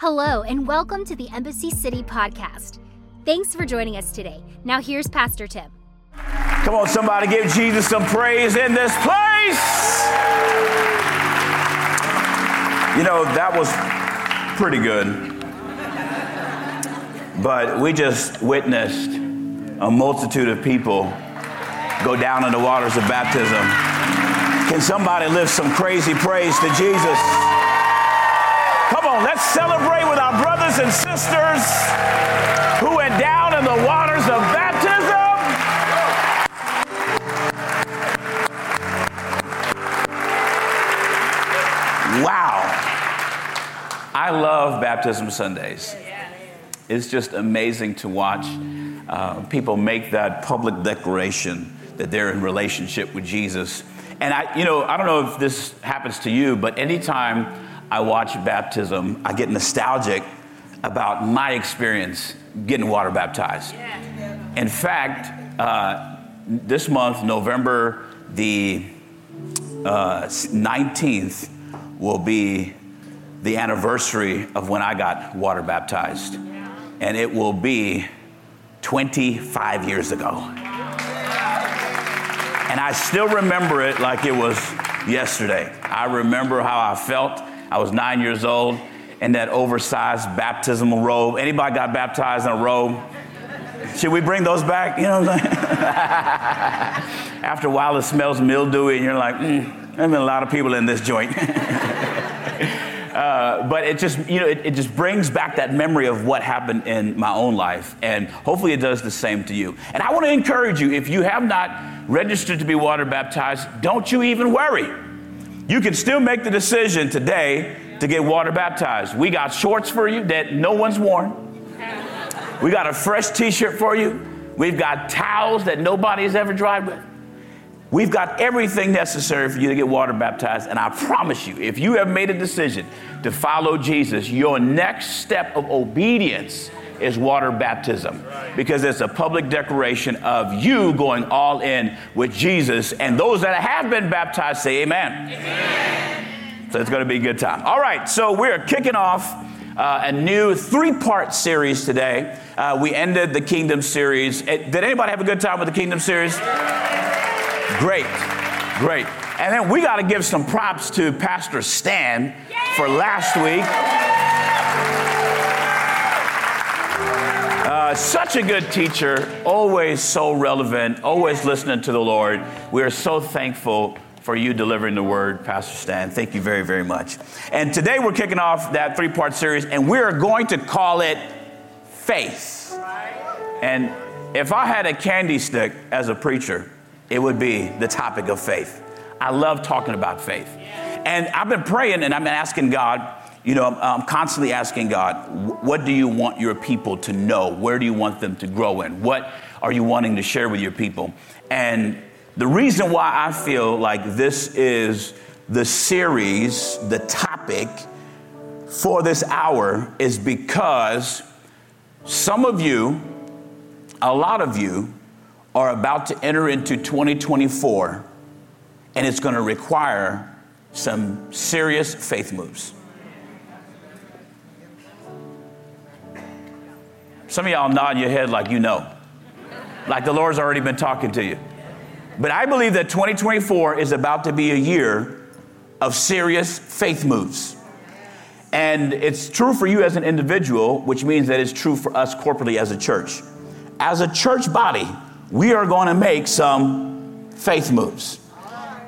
Hello, and welcome to the Embassy City podcast. Thanks for joining us today. Now, here's Pastor Tim. Come on, somebody give Jesus some praise in this place. You know, that was pretty good. But we just witnessed a multitude of people go down in the waters of baptism. Can somebody lift some crazy praise to Jesus? Come on, let's celebrate with our brothers and sisters who went down in the waters of baptism. Wow. I love baptism Sundays. It's just amazing to watch uh, people make that public declaration that they're in relationship with Jesus. And I, you know, I don't know if this happens to you, but anytime I watch baptism, I get nostalgic about my experience getting water baptized. In fact, uh, this month, November the uh, 19th, will be the anniversary of when I got water baptized. And it will be 25 years ago. And I still remember it like it was yesterday. I remember how I felt. I was nine years old in that oversized baptismal robe. Anybody got baptized in a robe? Should we bring those back? You know what I'm saying? After a while, it smells mildewy, and you're like, mm, there's been a lot of people in this joint. Uh, but it just, you know, it, it, just brings back that memory of what happened in my own life. And hopefully it does the same to you. And I want to encourage you if you have not registered to be water baptized, don't you even worry. You can still make the decision today to get water baptized. We got shorts for you that no one's worn, we got a fresh t shirt for you, we've got towels that nobody has ever dried with. We've got everything necessary for you to get water baptized. And I promise you, if you have made a decision to follow Jesus, your next step of obedience is water baptism because it's a public declaration of you going all in with Jesus. And those that have been baptized say amen. amen. So it's going to be a good time. All right, so we're kicking off uh, a new three part series today. Uh, we ended the Kingdom series. Did anybody have a good time with the Kingdom series? Great, great. And then we got to give some props to Pastor Stan for last week. Uh, such a good teacher, always so relevant, always listening to the Lord. We are so thankful for you delivering the word, Pastor Stan. Thank you very, very much. And today we're kicking off that three part series, and we're going to call it Faith. And if I had a candy stick as a preacher, it would be the topic of faith. I love talking about faith. And I've been praying and I've been asking God, you know, I'm constantly asking God, what do you want your people to know? Where do you want them to grow in? What are you wanting to share with your people? And the reason why I feel like this is the series, the topic for this hour is because some of you, a lot of you, are about to enter into 2024, and it's going to require some serious faith moves. Some of y'all nod your head like you know, like the Lord's already been talking to you. But I believe that 2024 is about to be a year of serious faith moves. And it's true for you as an individual, which means that it's true for us corporately as a church. As a church body, we are going to make some faith moves.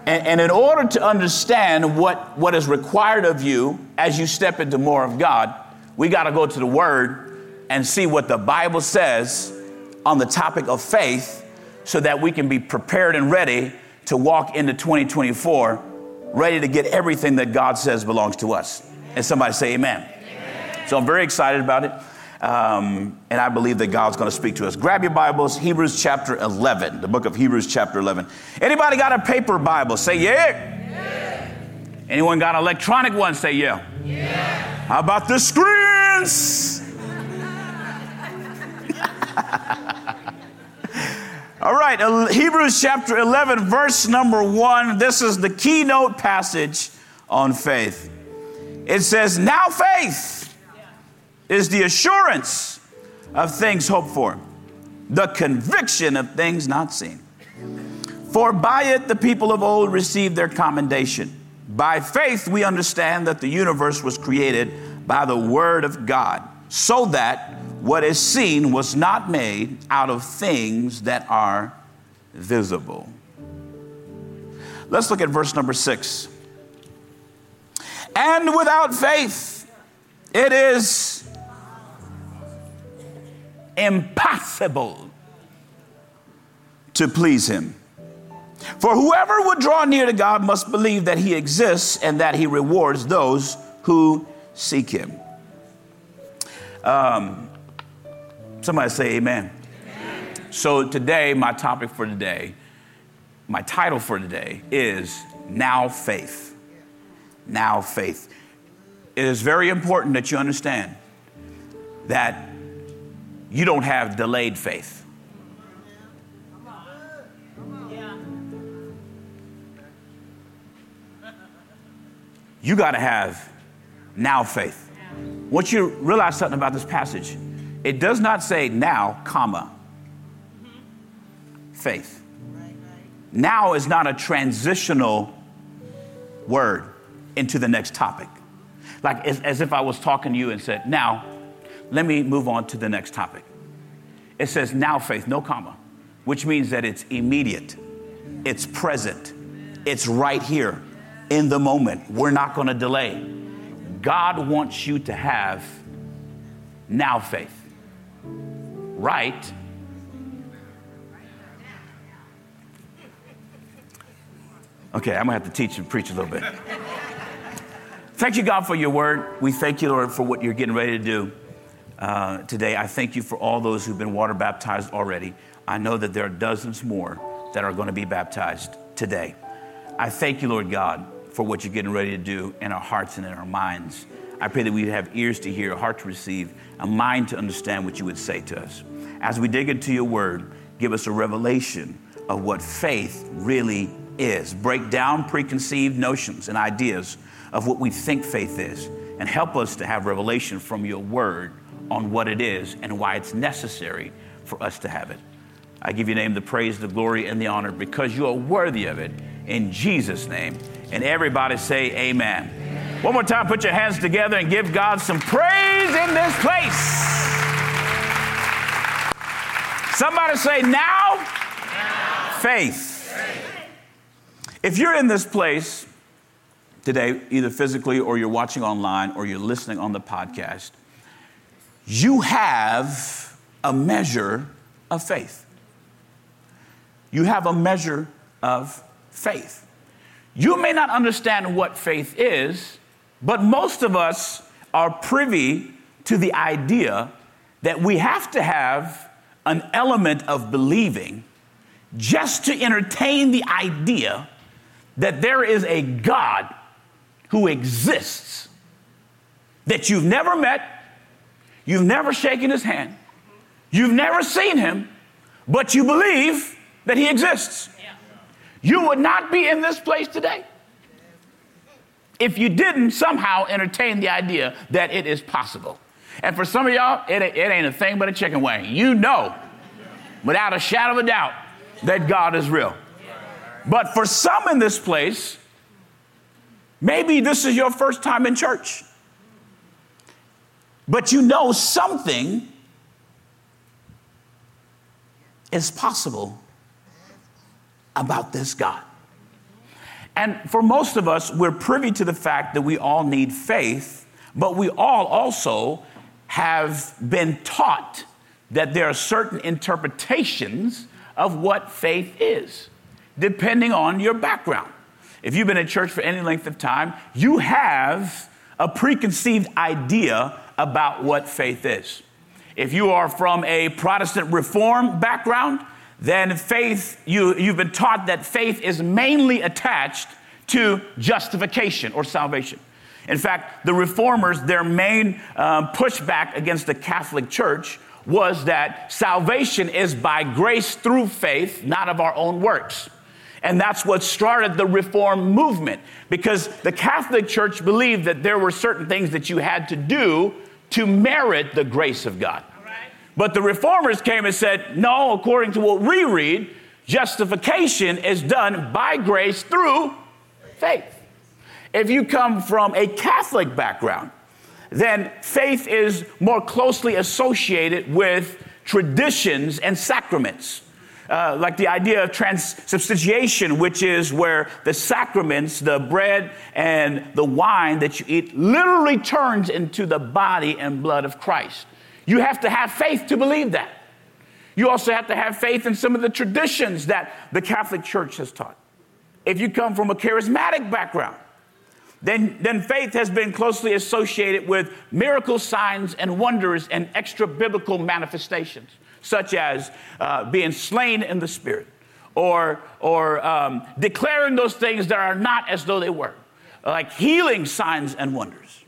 And, and, in order to understand what, what is required of you as you step into more of God, we got to go to the Word and see what the Bible says on the topic of faith so that we can be prepared and ready to walk into 2024 ready to get everything that God says belongs to us. And somebody say amen. amen. So I'm very excited about it. Um, and I believe that God's going to speak to us. Grab your Bibles, Hebrews chapter 11, the book of Hebrews chapter 11. Anybody got a paper Bible? Say yeah. yeah. Anyone got an electronic one? Say yeah. yeah. How about the screens? All right, Hebrews chapter 11, verse number one. This is the keynote passage on faith. It says, Now faith is the assurance of things hoped for, the conviction of things not seen. For by it the people of old received their commendation. By faith, we understand that the universe was created by the word of God, so that what is seen was not made out of things that are visible. Let's look at verse number six. And without faith, it is impossible to please him. For whoever would draw near to God must believe that he exists and that he rewards those who seek him. Um, somebody say amen. amen. So, today, my topic for today, my title for today is Now Faith. Now Faith. It is very important that you understand that you don't have delayed faith. You got to have now faith. Once you realize something about this passage, it does not say now, comma, faith. Now is not a transitional word into the next topic. Like as, as if I was talking to you and said, now, let me move on to the next topic. It says now faith, no comma, which means that it's immediate, it's present, it's right here in the moment. We're not going to delay. God wants you to have now faith. Right? Okay, I'm gonna have to teach and preach a little bit. thank you, God, for your word. We thank you, Lord, for what you're getting ready to do uh, today. I thank you for all those who've been water baptized already. I know that there are dozens more that are going to be baptized today. I thank you, Lord God, for what you're getting ready to do in our hearts and in our minds. I pray that we have ears to hear, a heart to receive, a mind to understand what you would say to us. As we dig into your word, give us a revelation of what faith really is. Break down preconceived notions and ideas of what we think faith is, and help us to have revelation from your word on what it is and why it's necessary for us to have it. I give your name the praise, the glory, and the honor because you are worthy of it. In Jesus' name. And everybody say, Amen. amen. One more time, put your hands together and give God some praise in this place. Somebody say, Now, now. Faith. If you're in this place today, either physically or you're watching online or you're listening on the podcast, you have a measure of faith. You have a measure of faith. You may not understand what faith is, but most of us are privy to the idea that we have to have an element of believing just to entertain the idea that there is a God who exists that you've never met, you've never shaken his hand, you've never seen him, but you believe that he exists. You would not be in this place today if you didn't somehow entertain the idea that it is possible. And for some of y'all, it, it ain't a thing but a chicken wing. You know, without a shadow of a doubt, that God is real. But for some in this place, maybe this is your first time in church. But you know something is possible about this God. And for most of us, we're privy to the fact that we all need faith, but we all also have been taught that there are certain interpretations of what faith is, depending on your background. If you've been in church for any length of time, you have a preconceived idea about what faith is. If you are from a Protestant Reform background, then faith, you, you've been taught that faith is mainly attached to justification or salvation. In fact, the reformers, their main um, pushback against the Catholic Church was that salvation is by grace through faith, not of our own works. And that's what started the reform movement because the Catholic Church believed that there were certain things that you had to do to merit the grace of God. But the reformers came and said, no, according to what we read, justification is done by grace through faith. If you come from a Catholic background, then faith is more closely associated with traditions and sacraments. Uh, like the idea of transubstantiation, which is where the sacraments, the bread and the wine that you eat, literally turns into the body and blood of Christ. You have to have faith to believe that. You also have to have faith in some of the traditions that the Catholic Church has taught. If you come from a charismatic background, then, then faith has been closely associated with miracle signs and wonders and extra biblical manifestations, such as uh, being slain in the spirit or, or um, declaring those things that are not as though they were, like healing signs and wonders.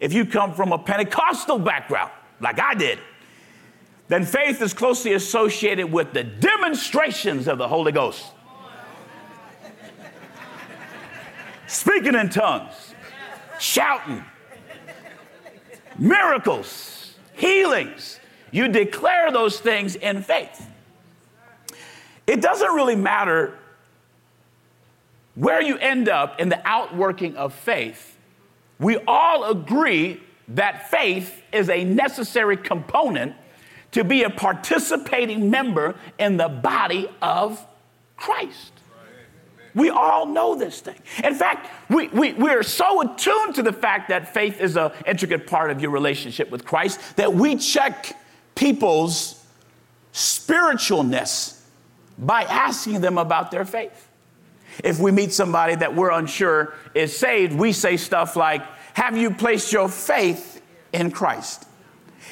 If you come from a Pentecostal background, like I did, then faith is closely associated with the demonstrations of the Holy Ghost. Speaking in tongues, shouting, miracles, healings. You declare those things in faith. It doesn't really matter where you end up in the outworking of faith. We all agree that faith is a necessary component to be a participating member in the body of Christ. We all know this thing. In fact, we, we, we are so attuned to the fact that faith is an intricate part of your relationship with Christ that we check people's spiritualness by asking them about their faith. If we meet somebody that we're unsure is saved, we say stuff like, Have you placed your faith in Christ?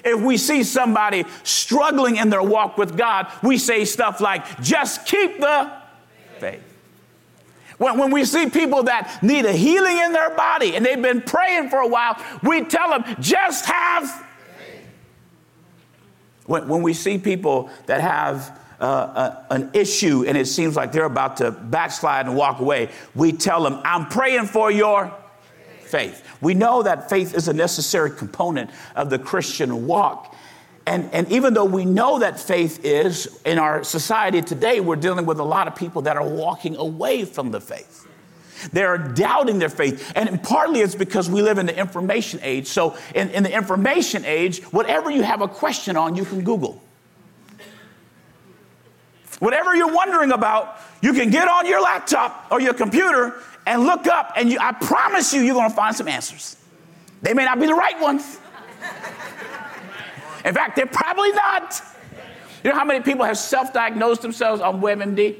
If we see somebody struggling in their walk with God, we say stuff like, Just keep the faith. When, when we see people that need a healing in their body and they've been praying for a while, we tell them, just have. When, when we see people that have uh, a, an issue and it seems like they're about to backslide and walk away, we tell them, I'm praying for your faith. We know that faith is a necessary component of the Christian walk. And, and even though we know that faith is in our society today, we're dealing with a lot of people that are walking away from the faith. They're doubting their faith. And partly it's because we live in the information age. So, in, in the information age, whatever you have a question on, you can Google. Whatever you're wondering about, you can get on your laptop or your computer and look up, and you, I promise you, you're going to find some answers. They may not be the right ones. In fact, they're probably not. You know how many people have self diagnosed themselves on WebMD?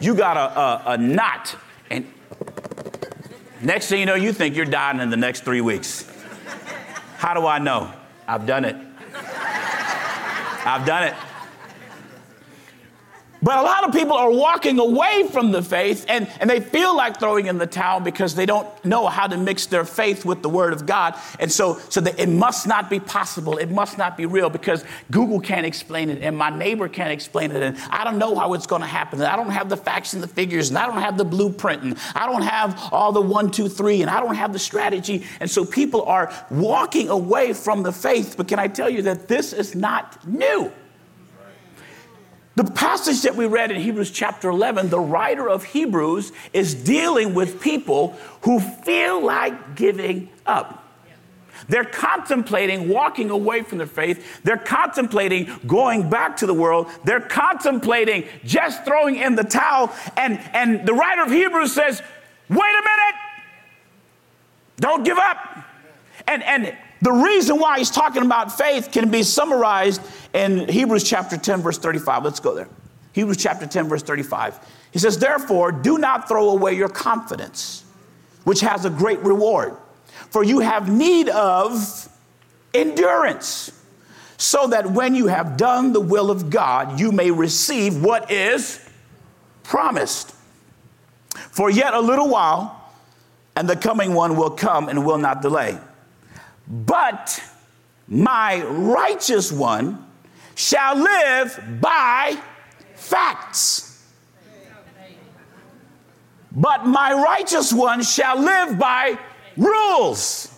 You got a, a, a knot, and next thing you know, you think you're dying in the next three weeks. How do I know? I've done it. I've done it. But a lot of people are walking away from the faith and, and they feel like throwing in the towel because they don't know how to mix their faith with the Word of God. And so, so that it must not be possible. It must not be real because Google can't explain it and my neighbor can't explain it. And I don't know how it's going to happen. And I don't have the facts and the figures and I don't have the blueprint and I don't have all the one, two, three, and I don't have the strategy. And so people are walking away from the faith. But can I tell you that this is not new? The passage that we read in Hebrews chapter 11, the writer of Hebrews is dealing with people who feel like giving up. They're contemplating walking away from their faith. They're contemplating going back to the world. They're contemplating just throwing in the towel. And, and the writer of Hebrews says, wait a minute, don't give up. And, and the reason why he's talking about faith can be summarized in Hebrews chapter 10, verse 35. Let's go there. Hebrews chapter 10, verse 35. He says, Therefore, do not throw away your confidence, which has a great reward, for you have need of endurance, so that when you have done the will of God, you may receive what is promised. For yet a little while, and the coming one will come and will not delay. But my righteous one shall live by facts. But my righteous one shall live by rules.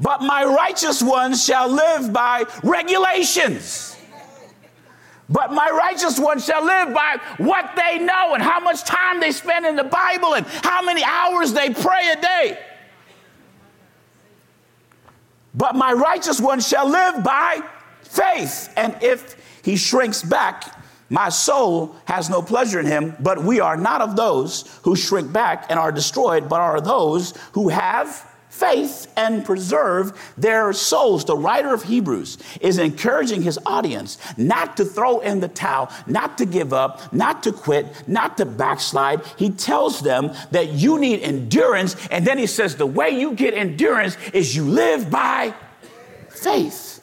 But my righteous one shall live by regulations. But my righteous one shall live by what they know and how much time they spend in the Bible and how many hours they pray a day. But my righteous one shall live by faith. And if he shrinks back, my soul has no pleasure in him. But we are not of those who shrink back and are destroyed, but are those who have faith and preserve their souls. The writer of Hebrews is encouraging his audience not to throw in the towel, not to give up, not to quit, not to backslide. He tells them that you need endurance. And then he says the way you get endurance is you live by faith.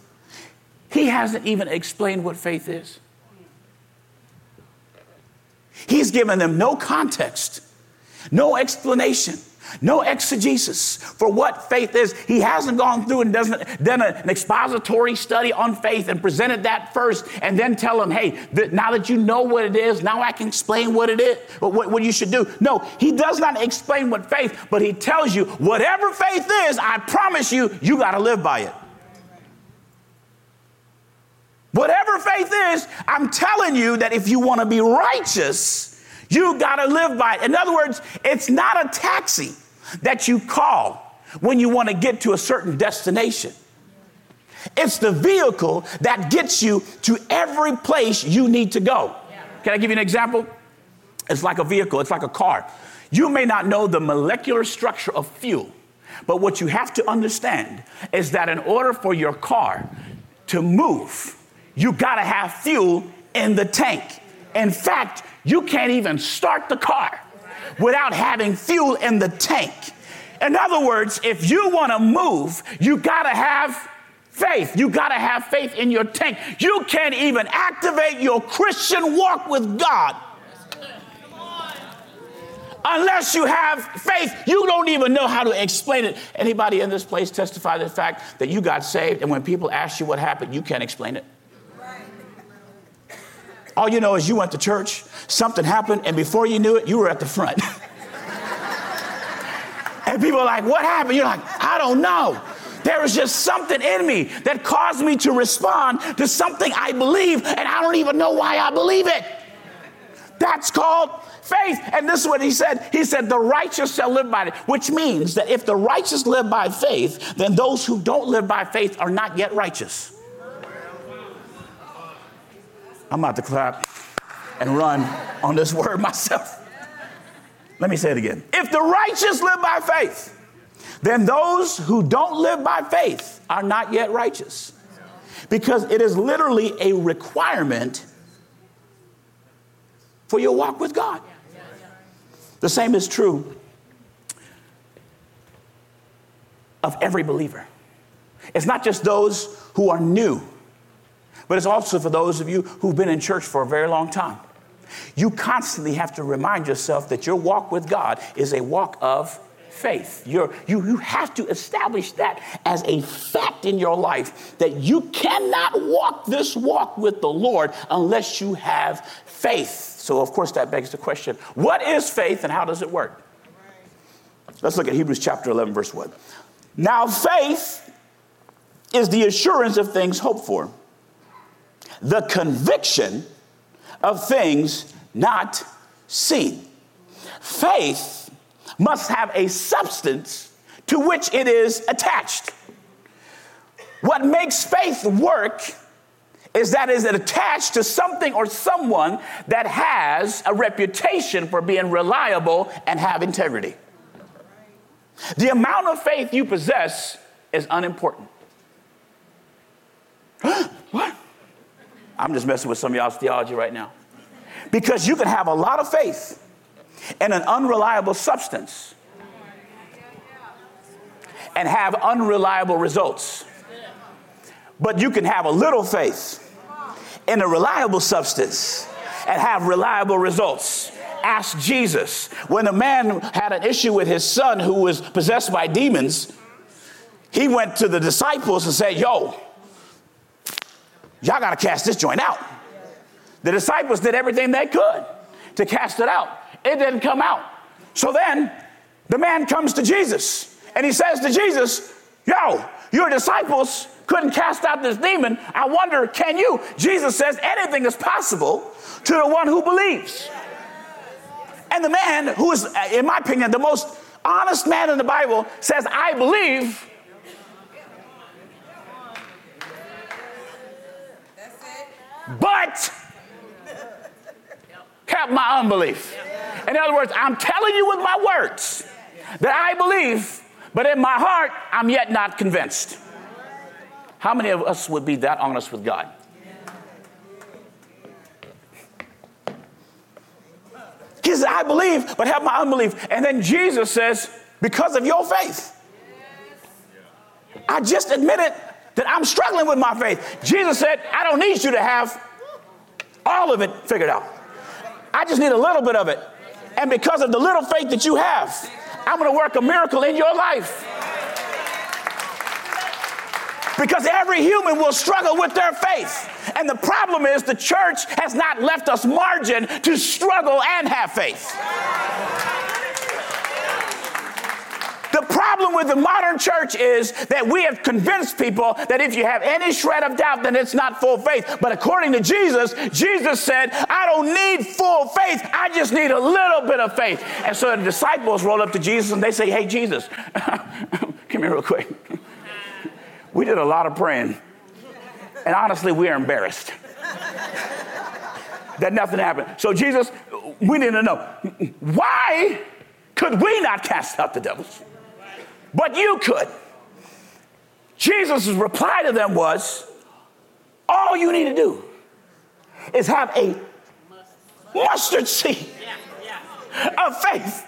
He hasn't even explained what faith is. He's given them no context, no explanation. No exegesis for what faith is. He hasn't gone through and doesn't done an expository study on faith and presented that first, and then tell them, "Hey, th- now that you know what it is, now I can explain what it is, what, what you should do." No, he does not explain what faith, but he tells you whatever faith is. I promise you, you got to live by it. Whatever faith is, I'm telling you that if you want to be righteous, you got to live by it. In other words, it's not a taxi that you call when you want to get to a certain destination. It's the vehicle that gets you to every place you need to go. Can I give you an example? It's like a vehicle, it's like a car. You may not know the molecular structure of fuel, but what you have to understand is that in order for your car to move, you gotta have fuel in the tank. In fact, you can't even start the car without having fuel in the tank. In other words, if you want to move, you got to have faith. You got to have faith in your tank. You can't even activate your Christian walk with God unless you have faith you don't even know how to explain it anybody in this place testify the fact that you got saved and when people ask you what happened you can't explain it all you know is you went to church, something happened, and before you knew it, you were at the front. and people are like, What happened? You're like, I don't know. There was just something in me that caused me to respond to something I believe, and I don't even know why I believe it. That's called faith. And this is what he said. He said, The righteous shall live by it, which means that if the righteous live by faith, then those who don't live by faith are not yet righteous. I'm about to clap and run on this word myself. Let me say it again. If the righteous live by faith, then those who don't live by faith are not yet righteous. Because it is literally a requirement for your walk with God. The same is true of every believer. It's not just those who are new but it's also for those of you who've been in church for a very long time. You constantly have to remind yourself that your walk with God is a walk of faith. You're, you, you have to establish that as a fact in your life that you cannot walk this walk with the Lord unless you have faith. So, of course, that begs the question what is faith and how does it work? Let's look at Hebrews chapter 11, verse 1. Now, faith is the assurance of things hoped for the conviction of things not seen. Faith must have a substance to which it is attached. What makes faith work is that is it attached to something or someone that has a reputation for being reliable and have integrity. The amount of faith you possess is unimportant. I'm just messing with some of y'all's theology right now. Because you can have a lot of faith and an unreliable substance and have unreliable results. But you can have a little faith in a reliable substance and have reliable results. Ask Jesus. When a man had an issue with his son who was possessed by demons, he went to the disciples and said, Yo, Y'all got to cast this joint out. The disciples did everything they could to cast it out. It didn't come out. So then the man comes to Jesus and he says to Jesus, Yo, your disciples couldn't cast out this demon. I wonder, can you? Jesus says, Anything is possible to the one who believes. And the man, who is, in my opinion, the most honest man in the Bible, says, I believe. But help my unbelief. In other words, I'm telling you with my words that I believe, but in my heart, I'm yet not convinced. How many of us would be that honest with God? He says, I believe, but have my unbelief. And then Jesus says, because of your faith. I just admitted that I'm struggling with my faith. Jesus said, I don't need you to have all of it figured out. I just need a little bit of it. And because of the little faith that you have, I'm going to work a miracle in your life. Because every human will struggle with their faith. And the problem is the church has not left us margin to struggle and have faith. The problem with the modern church is that we have convinced people that if you have any shred of doubt, then it's not full faith. But according to Jesus, Jesus said, I don't need full faith, I just need a little bit of faith. And so the disciples roll up to Jesus and they say, Hey, Jesus, come here real quick. We did a lot of praying. And honestly, we are embarrassed that nothing happened. So, Jesus, we need to know why could we not cast out the devils? But you could. Jesus' reply to them was all you need to do is have a mustard seed of faith.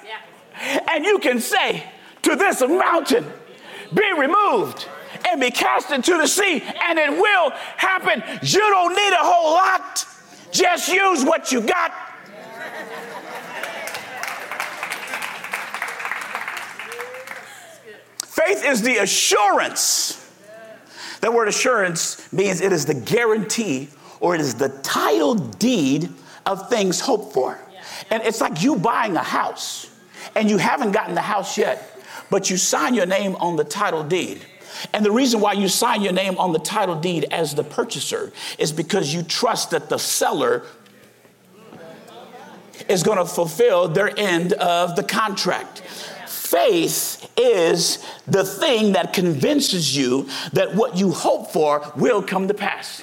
And you can say to this mountain, be removed and be cast into the sea, and it will happen. You don't need a whole lot, just use what you got. Faith is the assurance. That word assurance means it is the guarantee or it is the title deed of things hoped for. And it's like you buying a house and you haven't gotten the house yet, but you sign your name on the title deed. And the reason why you sign your name on the title deed as the purchaser is because you trust that the seller is going to fulfill their end of the contract. Faith is the thing that convinces you that what you hope for will come to pass.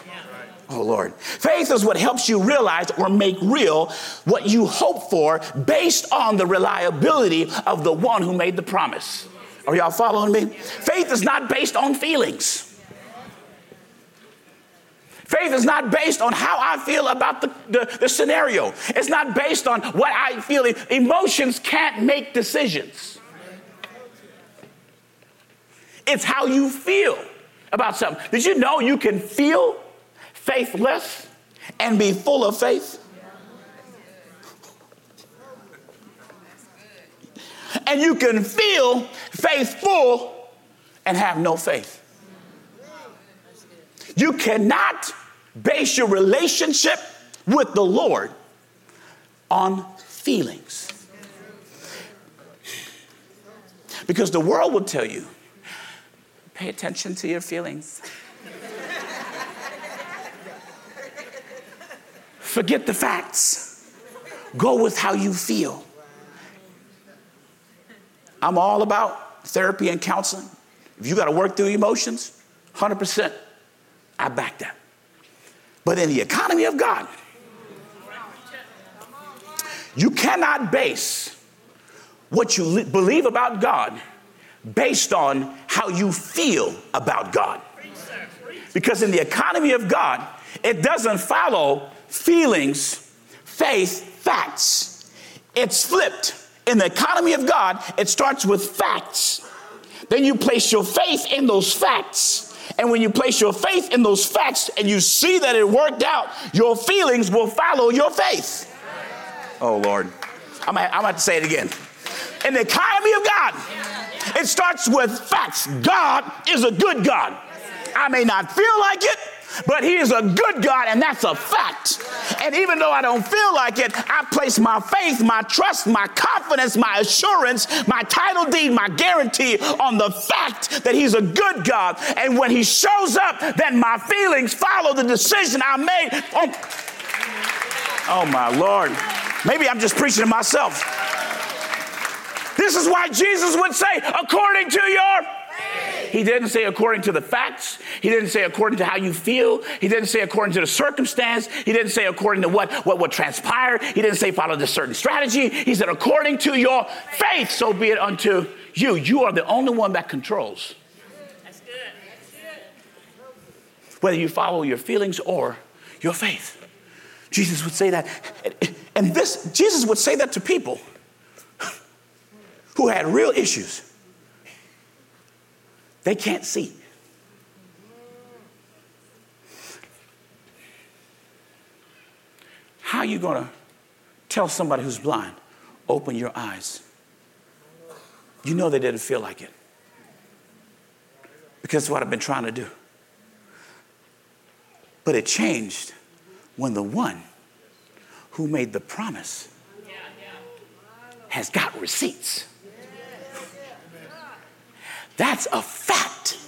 Oh Lord. Faith is what helps you realize or make real what you hope for based on the reliability of the one who made the promise. Are y'all following me? Faith is not based on feelings. Faith is not based on how I feel about the, the, the, scenario. It's not based on what I feel. Emotions can't make decisions. It's how you feel about something. Did you know you can feel faithless and be full of faith? and you can feel faithful and have no faith. You cannot base your relationship with the Lord on feelings. Because the world will tell you pay attention to your feelings. Forget the facts. Go with how you feel. I'm all about therapy and counseling. If you got to work through emotions, 100%, I back that. But in the economy of God, you cannot base what you believe about God based on how you feel about God. Because in the economy of God, it doesn't follow feelings, faith, facts. It's flipped in the economy of God, it starts with facts. Then you place your faith in those facts. And when you place your faith in those facts and you see that it worked out, your feelings will follow your faith. Oh, Lord. I'm going to have to say it again. In the economy of God, it starts with facts. God is a good God. I may not feel like it, but he is a good God, and that's a fact. And even though I don't feel like it, I place my faith, my trust, my confidence, my assurance, my title deed, my guarantee on the fact that He's a good God. And when He shows up, then my feelings follow the decision I made. Oh, oh my Lord. Maybe I'm just preaching to myself. This is why Jesus would say, according to your faith. he didn't say according to the facts. He didn't say according to how you feel. He didn't say according to the circumstance. He didn't say according to what, what would transpire. He didn't say follow this certain strategy. He said according to your faith, so be it unto you. You are the only one that controls. That's good. That's good. Whether you follow your feelings or your faith. Jesus would say that. And this, Jesus would say that to people who had real issues. They can't see. How are you going to tell somebody who's blind, open your eyes? You know they didn't feel like it. Because it's what I've been trying to do. But it changed when the one who made the promise has got receipts. That's a fact.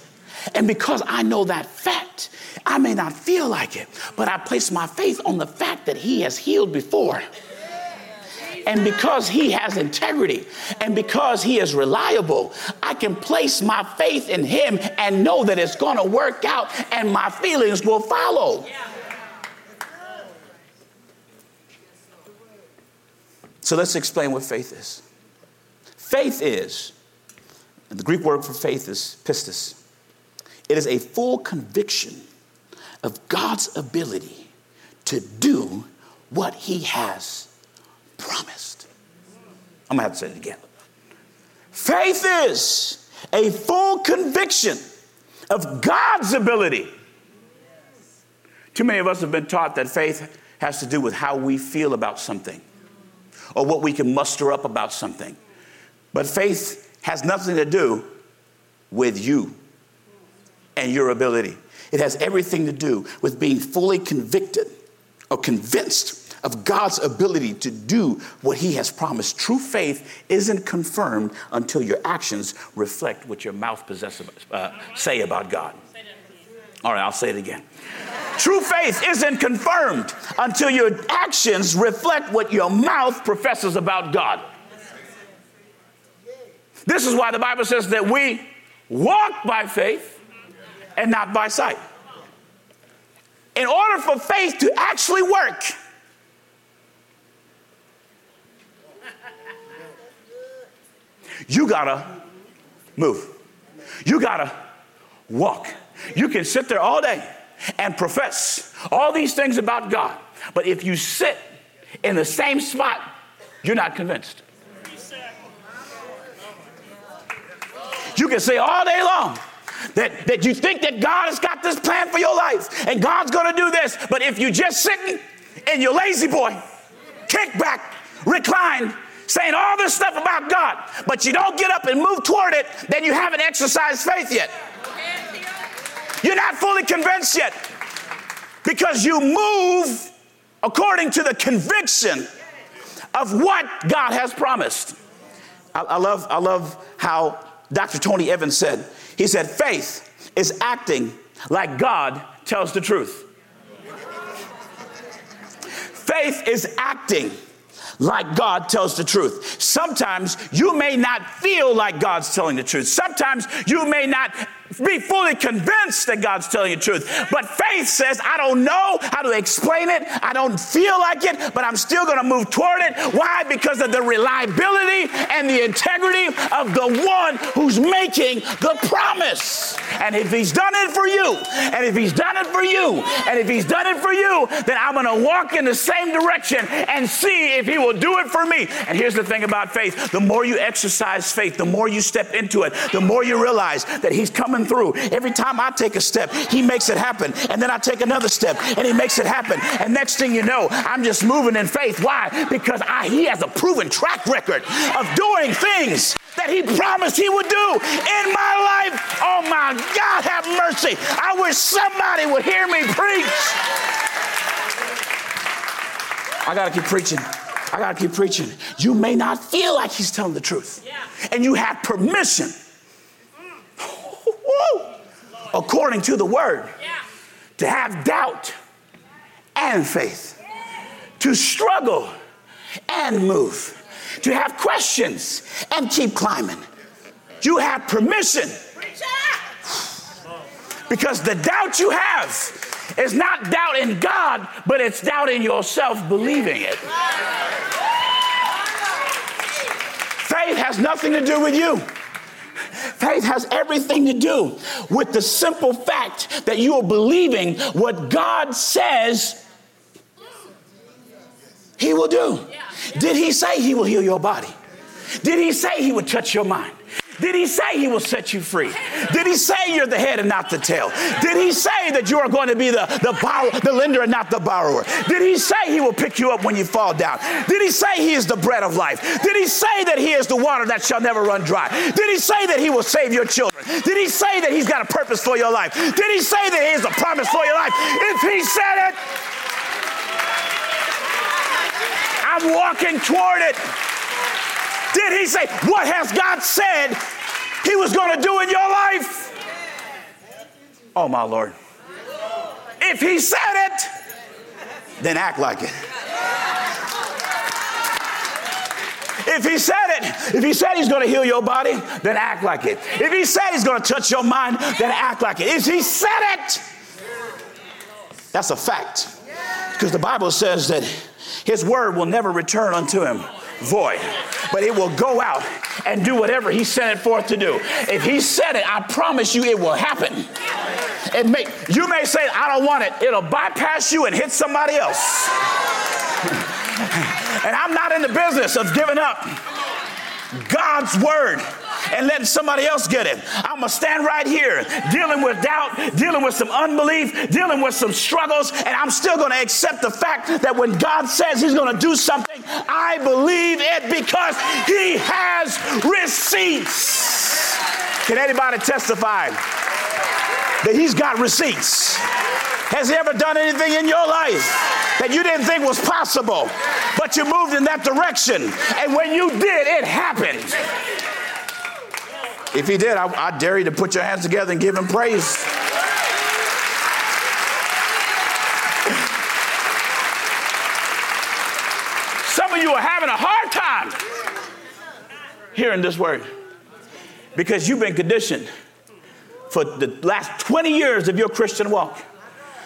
And because I know that fact, I may not feel like it, but I place my faith on the fact that He has healed before. And because He has integrity and because He is reliable, I can place my faith in Him and know that it's going to work out and my feelings will follow. So let's explain what faith is. Faith is and the Greek word for faith is pistis. It is a full conviction of God's ability to do what he has promised. I'm gonna have to say it again. Faith is a full conviction of God's ability. Too many of us have been taught that faith has to do with how we feel about something or what we can muster up about something. But faith has nothing to do with you and your ability. It has everything to do with being fully convicted or convinced of God's ability to do what He has promised. True faith isn't confirmed until your actions reflect what your mouth possesses, uh, say about God. All right, I'll say it again. True faith isn't confirmed until your actions reflect what your mouth professes about God. This is why the Bible says that we walk by faith and not by sight. In order for faith to actually work, you gotta move. You gotta walk. You can sit there all day and profess all these things about God, but if you sit in the same spot, you're not convinced. You can say all day long that, that you think that God has got this plan for your life and God's gonna do this, but if you're just sitting in your La-Z-Boy, kick back, recline, saying all this stuff about God, but you don't get up and move toward it, then you haven't exercised faith yet. You're not fully convinced yet because you move according to the conviction of what God has promised. I, I love, I love how Dr. Tony Evans said. He said, faith is acting like God tells the truth. faith is acting like God tells the truth. Sometimes you may not feel like God's telling the truth. Sometimes you may not be fully convinced that God's telling you the truth. But faith says, I don't know how to explain it. I don't feel like it, but I'm still going to move toward it. Why? Because of the reliability and the integrity of the one who's making the promise. And if he's done it for you, and if he's done it for you, and if he's done it for you, then I'm going to walk in the same direction and see if he will do it for me. And here's the thing about faith the more you exercise faith, the more you step into it, the more you realize that he's coming through. Every time I take a step, He makes it happen. And then I take another step and He makes it happen. And next thing you know, I'm just moving in faith. Why? Because I, He has a proven track record of doing things that He promised He would do in my life. Oh my God, have mercy. I wish somebody would hear me preach. I gotta keep preaching. I gotta keep preaching. You may not feel like he's telling the truth. And you have permission, according to the word, to have doubt and faith, to struggle and move, to have questions and keep climbing. You have permission. Because the doubt you have is not doubt in God, but it's doubt in yourself believing it. Faith has nothing to do with you. Faith has everything to do with the simple fact that you are believing what God says He will do. Did He say He will heal your body? Did He say He would touch your mind? Did he say he will set you free? Did he say you're the head and not the tail? Did he say that you are going to be the, the, borrower, the lender and not the borrower? Did he say he will pick you up when you fall down? Did he say he is the bread of life? Did he say that he is the water that shall never run dry? Did he say that he will save your children? Did he say that he's got a purpose for your life? Did he say that he has a promise for your life? If he said it, I'm walking toward it. Did he say, What has God said he was going to do in your life? Oh, my Lord. If he said it, then act like it. If he said it, if he said he's going to heal your body, then act like it. If he said he's going to touch your mind, then act like it. If he said it, that's a fact. Because the Bible says that his word will never return unto him void, but it will go out and do whatever He sent it forth to do. If He said it, I promise you it will happen. It may, you may say, I don't want it. It'll bypass you and hit somebody else. and I'm not in the business of giving up God's word and letting somebody else get it. I'm gonna stand right here dealing with doubt, dealing with some unbelief, dealing with some struggles, and I'm still gonna accept the fact that when God says He's gonna do something, I believe it because He has receipts. Can anybody testify that He's got receipts? Has He ever done anything in your life that you didn't think was possible, but you moved in that direction? And when you did, it happened. If he did, I, I dare you to put your hands together and give him praise. Some of you are having a hard time hearing this word because you've been conditioned for the last 20 years of your Christian walk.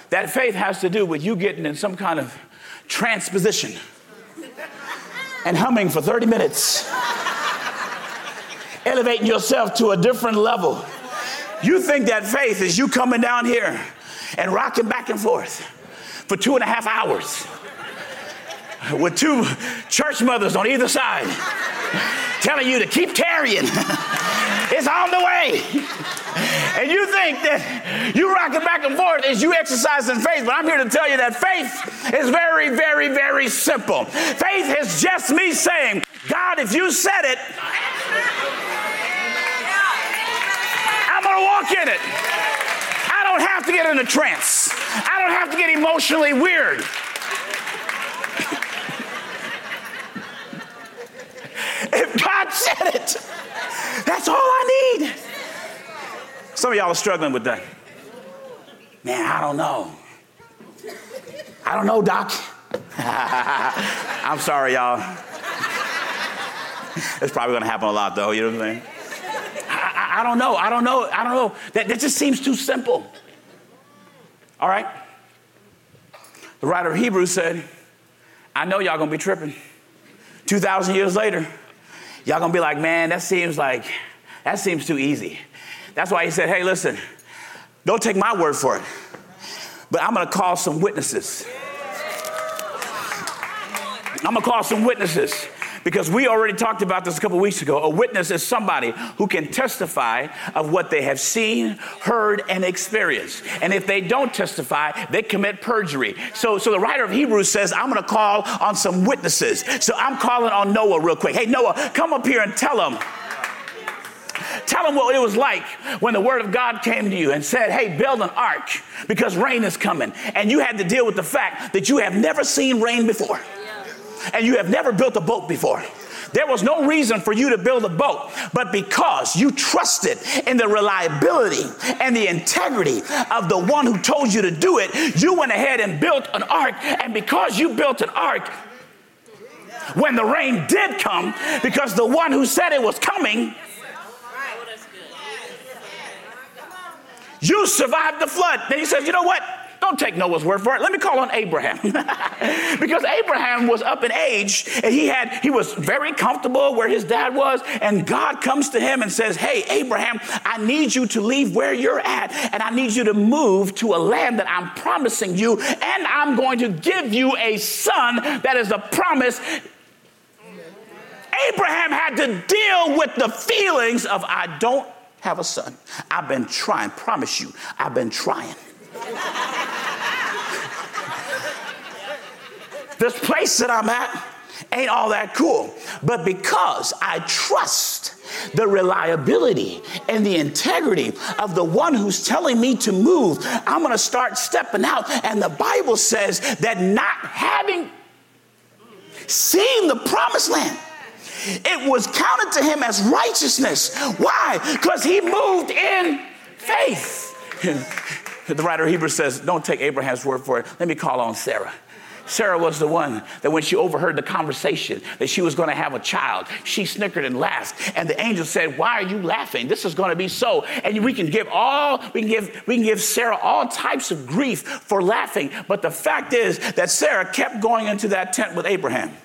That faith has to do with you getting in some kind of transposition and humming for 30 minutes elevating yourself to a different level. You think that faith is you coming down here and rocking back and forth for two and a half hours with two church mothers on either side telling you to keep tarrying. it's on the way. And you think that you rocking back and forth is you exercising faith, but I'm here to tell you that faith is very, very, very simple. Faith is just me saying, God, if you said it, to walk in it. I don't have to get in a trance. I don't have to get emotionally weird. if God said it, that's all I need. Some of y'all are struggling with that. Man, I don't know. I don't know, Doc. I'm sorry, y'all. It's probably gonna happen a lot, though, you know what I'm saying? I, don't know. I don't know. I don't know. That, that just seems too simple. All right? The writer of Hebrews said, I know y'all gonna be tripping. 2,000 years later, y'all gonna be like, man, that seems like, that seems too easy. That's why he said, hey, listen, don't take my word for it, but I'm gonna call some witnesses. I'm gonna call some witnesses. Because we already talked about this a couple weeks ago. A witness is somebody who can testify of what they have seen, heard, and experienced. And if they don't testify, they commit perjury. So, so the writer of Hebrews says, I'm going to call on some witnesses. So I'm calling on Noah real quick. Hey, Noah, come up here and tell them. Tell them what it was like when the word of God came to you and said, Hey, build an ark because rain is coming. And you had to deal with the fact that you have never seen rain before. And you have never built a boat before. There was no reason for you to build a boat, but because you trusted in the reliability and the integrity of the one who told you to do it, you went ahead and built an ark. And because you built an ark, when the rain did come, because the one who said it was coming, you survived the flood. Then he says, you know what? Don't take Noah's word for it. Let me call on Abraham. because Abraham was up in age and he had he was very comfortable where his dad was and God comes to him and says, "Hey Abraham, I need you to leave where you're at and I need you to move to a land that I'm promising you and I'm going to give you a son that is a promise." Abraham had to deal with the feelings of I don't have a son. I've been trying, promise you, I've been trying. this place that I'm at ain't all that cool. But because I trust the reliability and the integrity of the one who's telling me to move, I'm going to start stepping out. And the Bible says that not having seen the promised land, it was counted to him as righteousness. Why? Because he moved in faith. The writer of Hebrews says, Don't take Abraham's word for it. Let me call on Sarah. Sarah was the one that when she overheard the conversation that she was going to have a child, she snickered and laughed. And the angel said, "Why are you laughing? This is going to be so." And we can give all we can give we can give Sarah all types of grief for laughing, but the fact is that Sarah kept going into that tent with Abraham.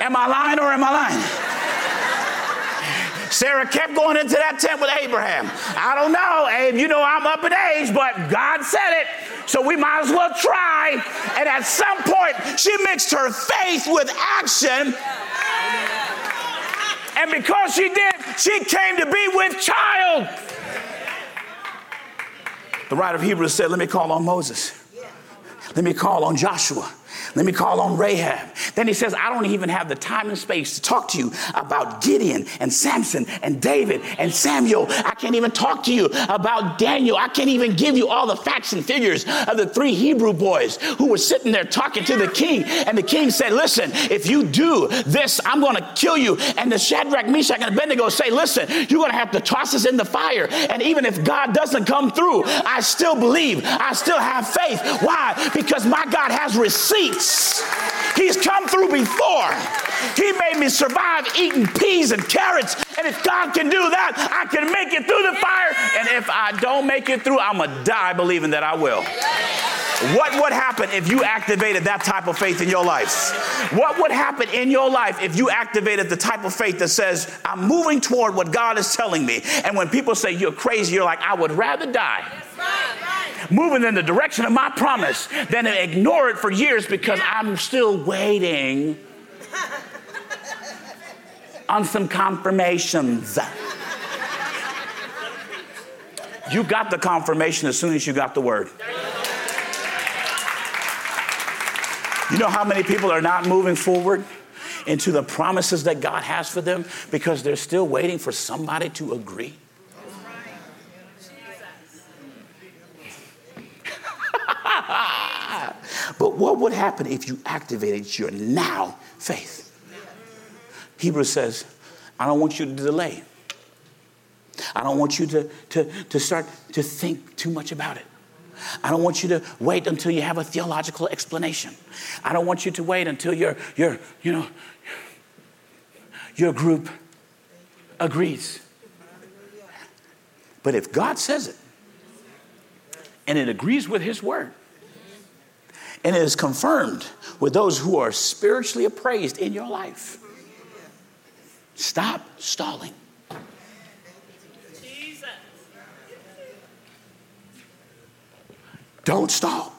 Am I lying or am I lying? Sarah kept going into that tent with Abraham. I don't know, Abe, you know I'm up in age, but God said it, so we might as well try. And at some point, she mixed her faith with action. And because she did, she came to be with child. The writer of Hebrews said, Let me call on Moses. Let me call on Joshua. Let me call on Rahab. Then he says, I don't even have the time and space to talk to you about Gideon and Samson and David and Samuel. I can't even talk to you about Daniel. I can't even give you all the facts and figures of the three Hebrew boys who were sitting there talking to the king. And the king said, Listen, if you do this, I'm going to kill you. And the Shadrach, Meshach, and Abednego say, Listen, you're going to have to toss us in the fire. And even if God doesn't come through, I still believe. I still have faith. Why? Because my God has receipts He's come through before. He made me survive eating peas and carrots. And if God can do that, I can make it through the fire. And if I don't make it through, I'm going to die believing that I will. What would happen if you activated that type of faith in your life? What would happen in your life if you activated the type of faith that says, I'm moving toward what God is telling me? And when people say you're crazy, you're like, I would rather die moving in the direction of my promise than to ignore it for years because I'm still waiting on some confirmations. You got the confirmation as soon as you got the word. You know how many people are not moving forward into the promises that God has for them because they're still waiting for somebody to agree? But what would happen if you activated your now faith? Hebrews says, I don't want you to delay. I don't want you to, to, to start to think too much about it. I don't want you to wait until you have a theological explanation. I don't want you to wait until your, your, you know, your group agrees. But if God says it and it agrees with His word, and it is confirmed with those who are spiritually appraised in your life. Stop stalling. Don't stall.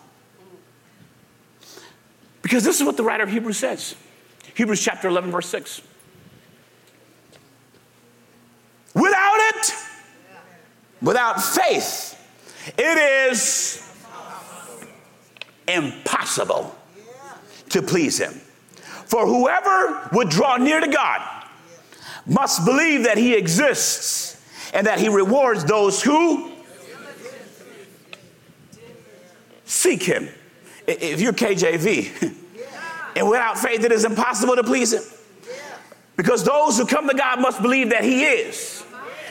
Because this is what the writer of Hebrews says Hebrews chapter 11, verse 6. Without it, without faith, it is impossible to please him. For whoever would draw near to God must believe that he exists and that he rewards those who. seek him. If you're KJV, and without faith it is impossible to please him. Because those who come to God must believe that he is,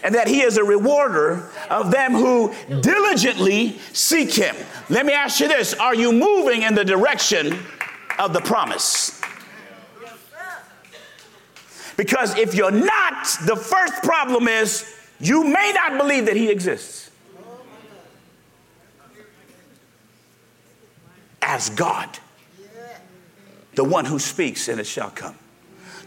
and that he is a rewarder of them who diligently seek him. Let me ask you this Are you moving in the direction of the promise? Because if you're not, the first problem is you may not believe that he exists as God, the one who speaks and it shall come,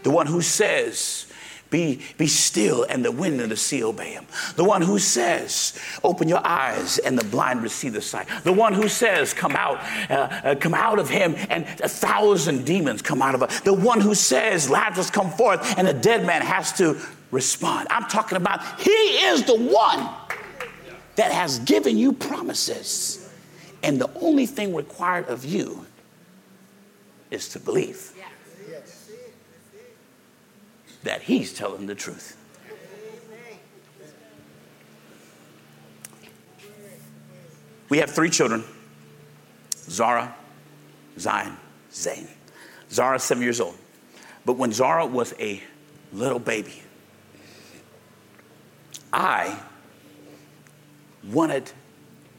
the one who says, be, be still and the wind and the sea obey him. The one who says, open your eyes and the blind receive the sight. The one who says, come out, uh, uh, come out of him and a thousand demons come out of him. The one who says, Lazarus come forth and a dead man has to respond. I'm talking about he is the one that has given you promises. And the only thing required of you is to believe that he's telling the truth. We have three children Zara, Zion, Zane. Zara, seven years old. But when Zara was a little baby, I wanted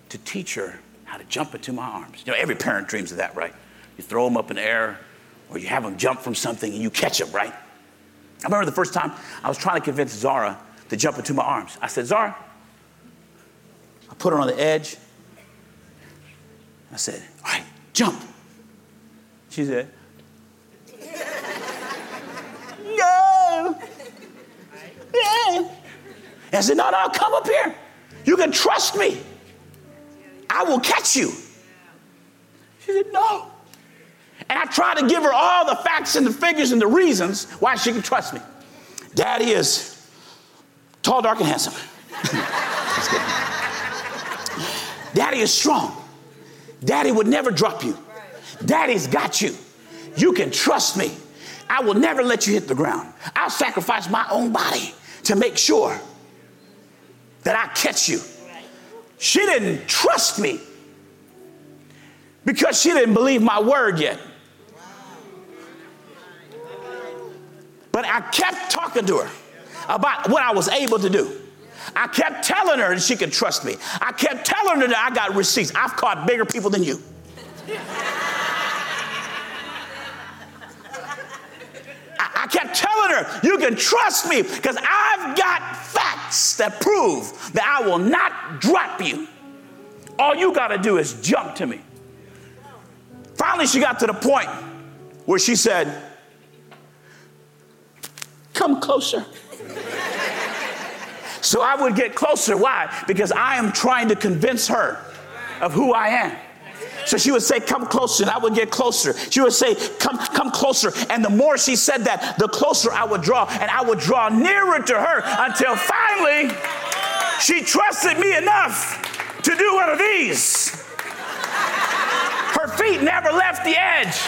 to teach her how to jump into my arms. You know, every parent dreams of that, right? You throw them up in the air, or you have them jump from something and you catch them, right? I remember the first time I was trying to convince Zara to jump into my arms. I said, Zara, I put her on the edge. I said, all right, jump. She said, no. Yeah. And I said, no, no, come up here. You can trust me. I will catch you. She said, no. And I tried to give her all the facts and the figures and the reasons why she could trust me. Daddy is tall, dark, and handsome. Daddy is strong. Daddy would never drop you. Daddy's got you. You can trust me. I will never let you hit the ground. I'll sacrifice my own body to make sure that I catch you. She didn't trust me because she didn't believe my word yet. But I kept talking to her about what I was able to do. I kept telling her that she could trust me. I kept telling her that I got receipts. I've caught bigger people than you. I, kept telling her, you can trust me because I've got facts that prove that I will not drop you. All you got to do is jump to me. Finally, she got to the point where she said, Come closer. so I would get closer. Why? Because I am trying to convince her of who I am. So she would say, Come closer, and I would get closer. She would say, Come, come closer. And the more she said that, the closer I would draw, and I would draw nearer to her until finally she trusted me enough to do one of these. Her feet never left the edge,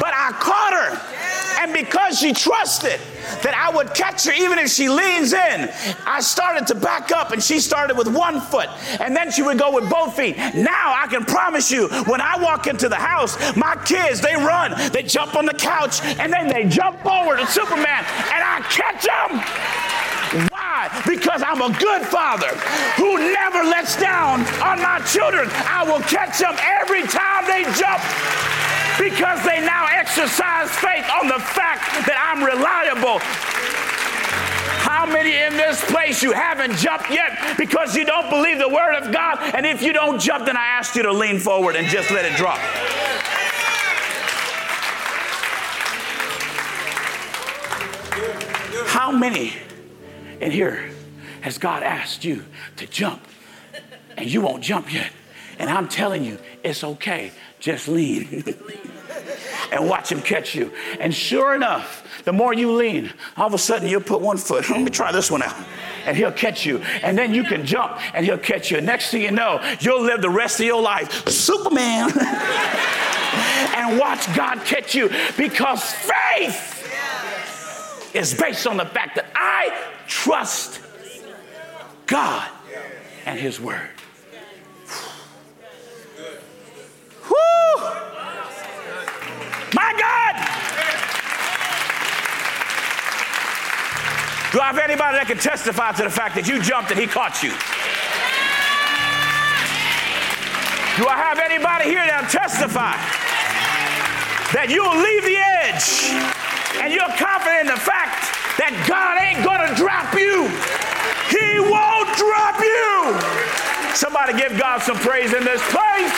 but I caught her. And because she trusted that I would catch her even if she leans in, I started to back up and she started with one foot and then she would go with both feet. Now I can promise you, when I walk into the house, my kids, they run, they jump on the couch, and then they jump forward to Superman and I catch them. Why? Because I'm a good father who never lets down on my children. I will catch them every time they jump because they now exercise faith on the fact that I'm reliable. How many in this place you haven't jumped yet because you don't believe the word of God? And if you don't jump, then I ask you to lean forward and just let it drop. How many in here has God asked you to jump and you won't jump yet? And I'm telling you, it's okay. Just lean and watch him catch you. And sure enough, the more you lean, all of a sudden you'll put one foot. Let me try this one out. And he'll catch you. And then you can jump and he'll catch you. Next thing you know, you'll live the rest of your life Superman. and watch God catch you because faith is based on the fact that I trust God and his word. My God! Do I have anybody that can testify to the fact that you jumped and he caught you? Do I have anybody here that testify that you'll leave the edge and you're confident in the fact that God ain't gonna drop you? He won't drop you! Somebody give God some praise in this place.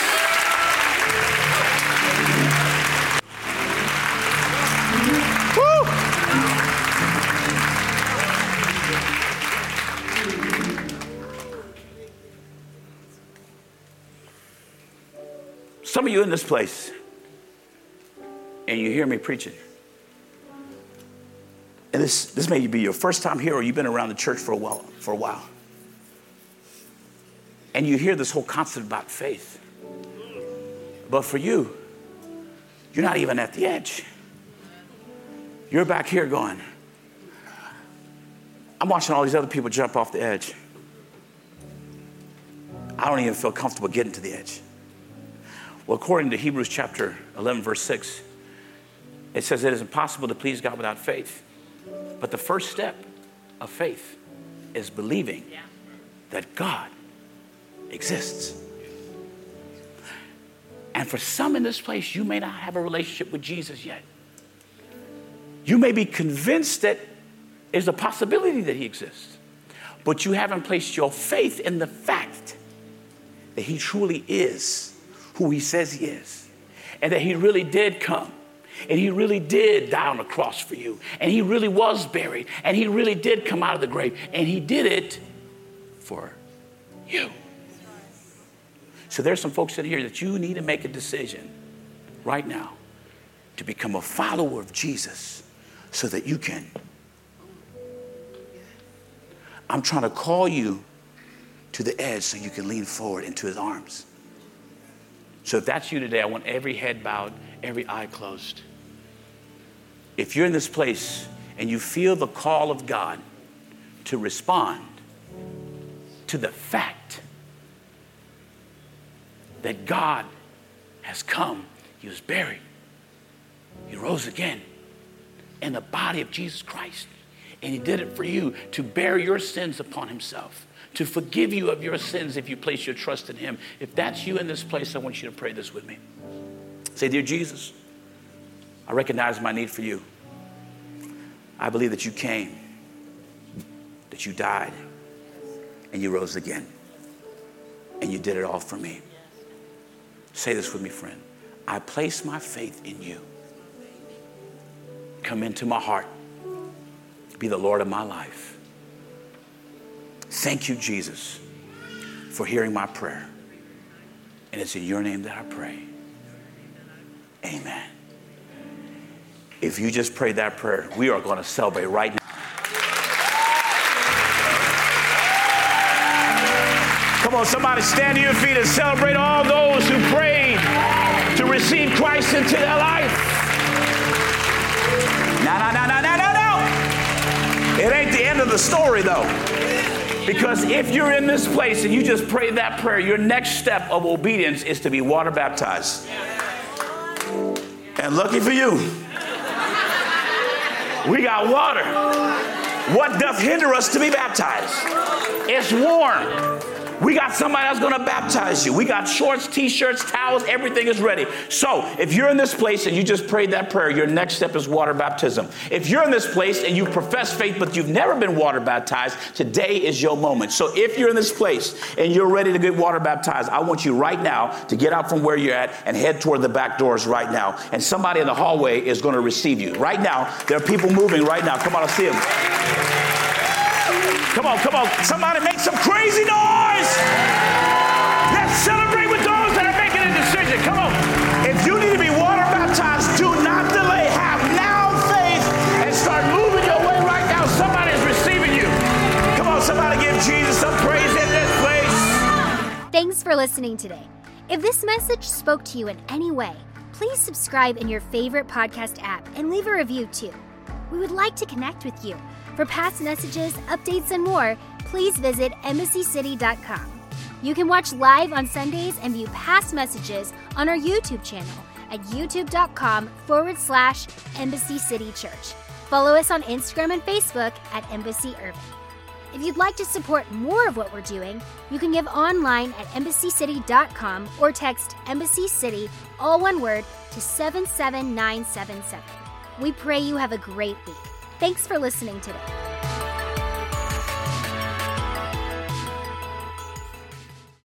Some of you in this place, and you hear me preaching. And this, this may be your first time here, or you've been around the church for a while, for a while. And you hear this whole concept about faith. But for you, you're not even at the edge. You're back here going, I'm watching all these other people jump off the edge. I don't even feel comfortable getting to the edge. Well, according to Hebrews chapter 11, verse 6, it says it is impossible to please God without faith. But the first step of faith is believing that God exists. And for some in this place, you may not have a relationship with Jesus yet. You may be convinced that there's a possibility that he exists, but you haven't placed your faith in the fact that he truly is who he says he is, and that he really did come. And he really did die on the cross for you. And he really was buried. And he really did come out of the grave. And he did it for you. So there's some folks in here that you need to make a decision right now to become a follower of Jesus so that you can. I'm trying to call you to the edge so you can lean forward into his arms. So if that's you today, I want every head bowed, every eye closed. If you're in this place and you feel the call of God to respond to the fact that God has come, He was buried, He rose again in the body of Jesus Christ, and He did it for you to bear your sins upon Himself to forgive you of your sins if you place your trust in Him. If that's you in this place, I want you to pray this with me. Say, Dear Jesus, I recognize my need for you. I believe that you came, that you died, and you rose again, and you did it all for me. Say this with me, friend. I place my faith in you. Come into my heart, be the Lord of my life. Thank you, Jesus, for hearing my prayer. And it's in your name that I pray. Amen. If you just prayed that prayer, we are going to celebrate right now. Come on, somebody stand to your feet and celebrate all those who prayed to receive Christ into their life. No, no, no, no, no, no, no. It ain't the end of the story, though. Because if you're in this place and you just pray that prayer, your next step of obedience is to be water baptized. And lucky for you, we got water. What doth hinder us to be baptized? It's warm. We got somebody that's going to baptize you. We got shorts, t shirts, towels, everything is ready. So, if you're in this place and you just prayed that prayer, your next step is water baptism. If you're in this place and you profess faith but you've never been water baptized, today is your moment. So, if you're in this place and you're ready to get water baptized, I want you right now to get out from where you're at and head toward the back doors right now. And somebody in the hallway is going to receive you. Right now, there are people moving right now. Come on, I see them. Come on, come on. Somebody make some crazy noise. Let's celebrate with those that are making a decision. Come on. If you need to be water baptized, do not delay. Have now faith and start moving your way right now. Somebody is receiving you. Come on, somebody give Jesus some praise in this place. Thanks for listening today. If this message spoke to you in any way, please subscribe in your favorite podcast app and leave a review too. We would like to connect with you. For past messages, updates, and more, please visit embassycity.com. You can watch live on Sundays and view past messages on our YouTube channel at youtube.com forward slash Embassy City Church. Follow us on Instagram and Facebook at Embassy Irving. If you'd like to support more of what we're doing, you can give online at embassycity.com or text Embassy City, all one word, to 77977. We pray you have a great week. Thanks for listening today.